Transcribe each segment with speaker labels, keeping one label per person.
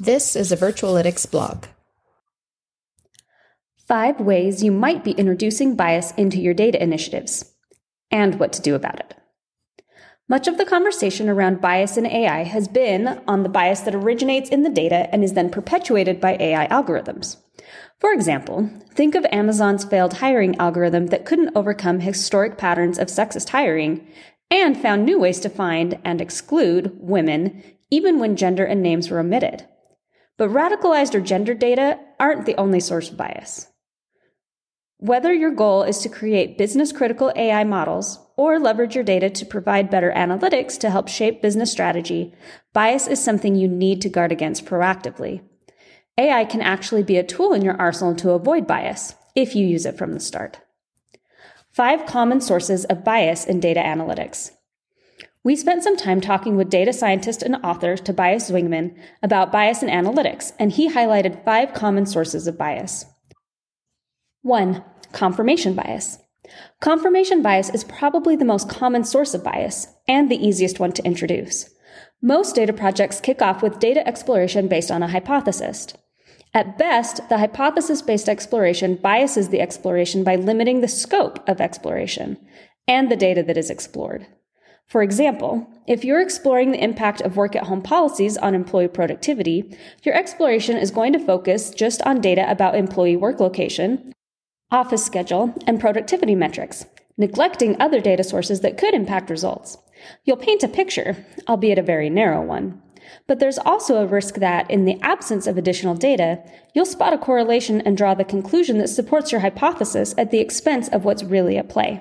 Speaker 1: This is a Virtualitics blog.
Speaker 2: Five ways you might be introducing bias into your data initiatives, and what to do about it. Much of the conversation around bias in AI has been on the bias that originates in the data and is then perpetuated by AI algorithms. For example, think of Amazon's failed hiring algorithm that couldn't overcome historic patterns of sexist hiring and found new ways to find and exclude women even when gender and names were omitted. But radicalized or gendered data aren't the only source of bias. Whether your goal is to create business critical AI models or leverage your data to provide better analytics to help shape business strategy, bias is something you need to guard against proactively. AI can actually be a tool in your arsenal to avoid bias if you use it from the start. Five common sources of bias in data analytics. We spent some time talking with data scientist and author Tobias Zwingmann about bias in analytics, and he highlighted five common sources of bias. 1. Confirmation bias. Confirmation bias is probably the most common source of bias and the easiest one to introduce. Most data projects kick off with data exploration based on a hypothesis. At best, the hypothesis based exploration biases the exploration by limiting the scope of exploration and the data that is explored. For example, if you're exploring the impact of work at home policies on employee productivity, your exploration is going to focus just on data about employee work location, office schedule, and productivity metrics, neglecting other data sources that could impact results. You'll paint a picture, albeit a very narrow one. But there's also a risk that, in the absence of additional data, you'll spot a correlation and draw the conclusion that supports your hypothesis at the expense of what's really at play.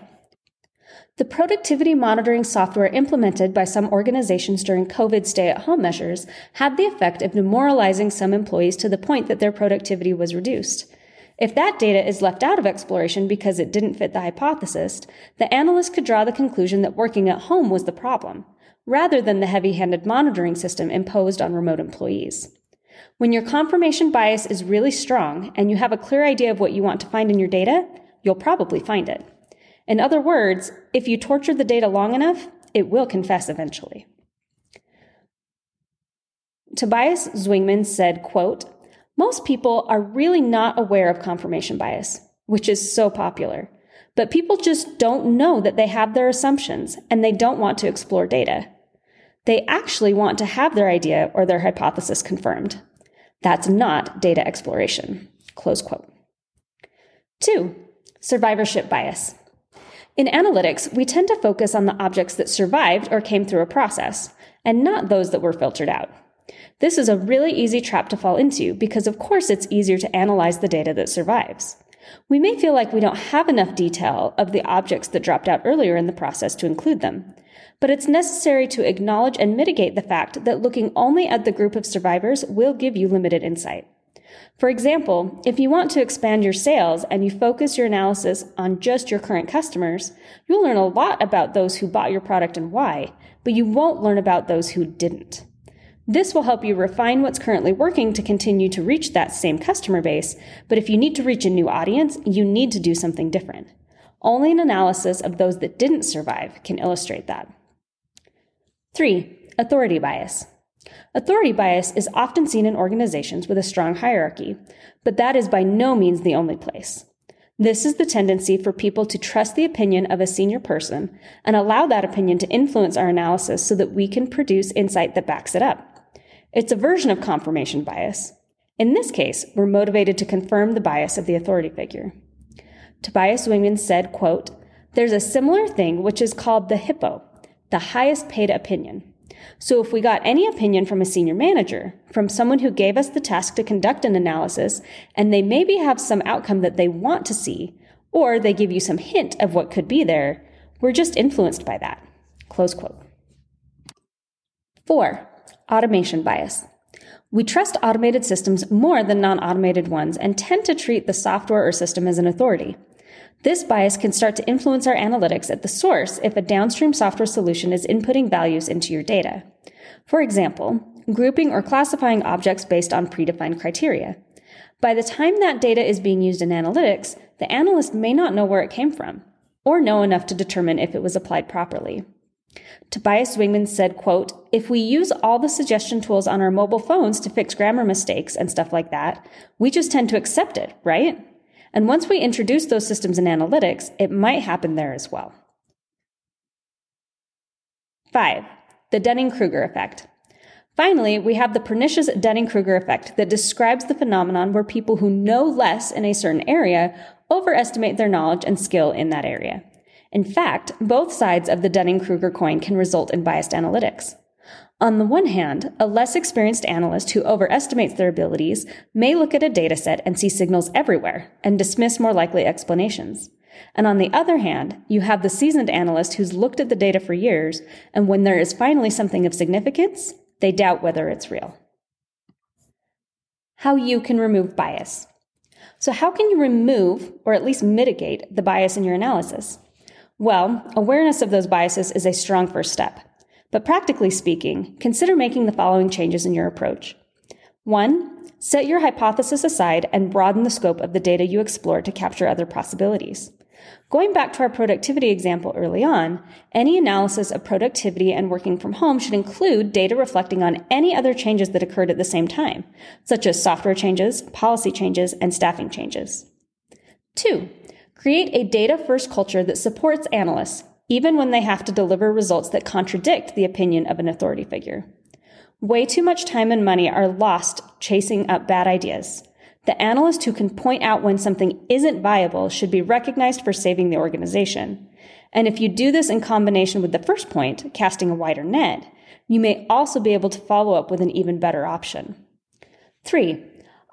Speaker 2: The productivity monitoring software implemented by some organizations during COVID stay at home measures had the effect of demoralizing some employees to the point that their productivity was reduced. If that data is left out of exploration because it didn't fit the hypothesis, the analyst could draw the conclusion that working at home was the problem, rather than the heavy handed monitoring system imposed on remote employees. When your confirmation bias is really strong and you have a clear idea of what you want to find in your data, you'll probably find it. In other words, if you torture the data long enough, it will confess eventually. Tobias Zwingmann said, quote, most people are really not aware of confirmation bias, which is so popular. But people just don't know that they have their assumptions and they don't want to explore data. They actually want to have their idea or their hypothesis confirmed. That's not data exploration. Close quote. Two, survivorship bias. In analytics, we tend to focus on the objects that survived or came through a process, and not those that were filtered out. This is a really easy trap to fall into because, of course, it's easier to analyze the data that survives. We may feel like we don't have enough detail of the objects that dropped out earlier in the process to include them. But it's necessary to acknowledge and mitigate the fact that looking only at the group of survivors will give you limited insight. For example, if you want to expand your sales and you focus your analysis on just your current customers, you'll learn a lot about those who bought your product and why, but you won't learn about those who didn't. This will help you refine what's currently working to continue to reach that same customer base, but if you need to reach a new audience, you need to do something different. Only an analysis of those that didn't survive can illustrate that. 3. Authority bias. Authority bias is often seen in organizations with a strong hierarchy, but that is by no means the only place. This is the tendency for people to trust the opinion of a senior person and allow that opinion to influence our analysis so that we can produce insight that backs it up. It's a version of confirmation bias. In this case, we're motivated to confirm the bias of the authority figure. Tobias Zwingmann said, quote, There's a similar thing which is called the hippo, the highest paid opinion. So if we got any opinion from a senior manager, from someone who gave us the task to conduct an analysis, and they maybe have some outcome that they want to see, or they give you some hint of what could be there, we're just influenced by that. Close quote. Four, automation bias. We trust automated systems more than non automated ones and tend to treat the software or system as an authority. This bias can start to influence our analytics at the source if a downstream software solution is inputting values into your data. For example, grouping or classifying objects based on predefined criteria. By the time that data is being used in analytics, the analyst may not know where it came from, or know enough to determine if it was applied properly. Tobias Zwingmann said, quote, if we use all the suggestion tools on our mobile phones to fix grammar mistakes and stuff like that, we just tend to accept it, right? And once we introduce those systems in analytics, it might happen there as well. Five, the Dunning-Kruger effect. Finally, we have the pernicious Dunning-Kruger effect that describes the phenomenon where people who know less in a certain area overestimate their knowledge and skill in that area. In fact, both sides of the Dunning-Kruger coin can result in biased analytics. On the one hand, a less experienced analyst who overestimates their abilities may look at a dataset and see signals everywhere and dismiss more likely explanations. And on the other hand, you have the seasoned analyst who's looked at the data for years, and when there is finally something of significance, they doubt whether it's real. How you can remove bias. So, how can you remove, or at least mitigate, the bias in your analysis? Well, awareness of those biases is a strong first step. But practically speaking, consider making the following changes in your approach. One, set your hypothesis aside and broaden the scope of the data you explore to capture other possibilities. Going back to our productivity example early on, any analysis of productivity and working from home should include data reflecting on any other changes that occurred at the same time, such as software changes, policy changes, and staffing changes. Two, create a data first culture that supports analysts, even when they have to deliver results that contradict the opinion of an authority figure. Way too much time and money are lost chasing up bad ideas. The analyst who can point out when something isn't viable should be recognized for saving the organization. And if you do this in combination with the first point, casting a wider net, you may also be able to follow up with an even better option. Three,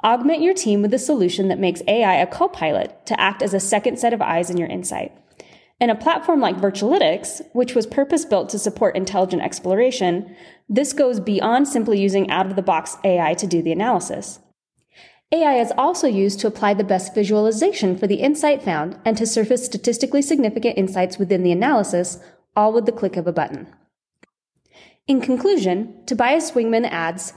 Speaker 2: augment your team with a solution that makes AI a co-pilot to act as a second set of eyes in your insight. In a platform like Virtualitics, which was purpose built to support intelligent exploration, this goes beyond simply using out of the box AI to do the analysis. AI is also used to apply the best visualization for the insight found and to surface statistically significant insights within the analysis, all with the click of a button. In conclusion, Tobias Zwingmann adds,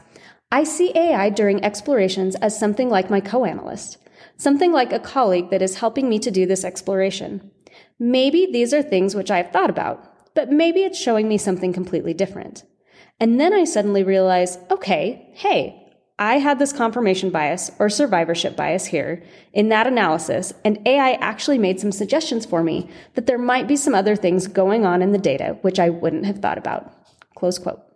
Speaker 2: I see AI during explorations as something like my co-analyst, something like a colleague that is helping me to do this exploration. Maybe these are things which I have thought about, but maybe it's showing me something completely different. And then I suddenly realize, okay, hey, I had this confirmation bias or survivorship bias here in that analysis, and AI actually made some suggestions for me that there might be some other things going on in the data which I wouldn't have thought about. Close quote.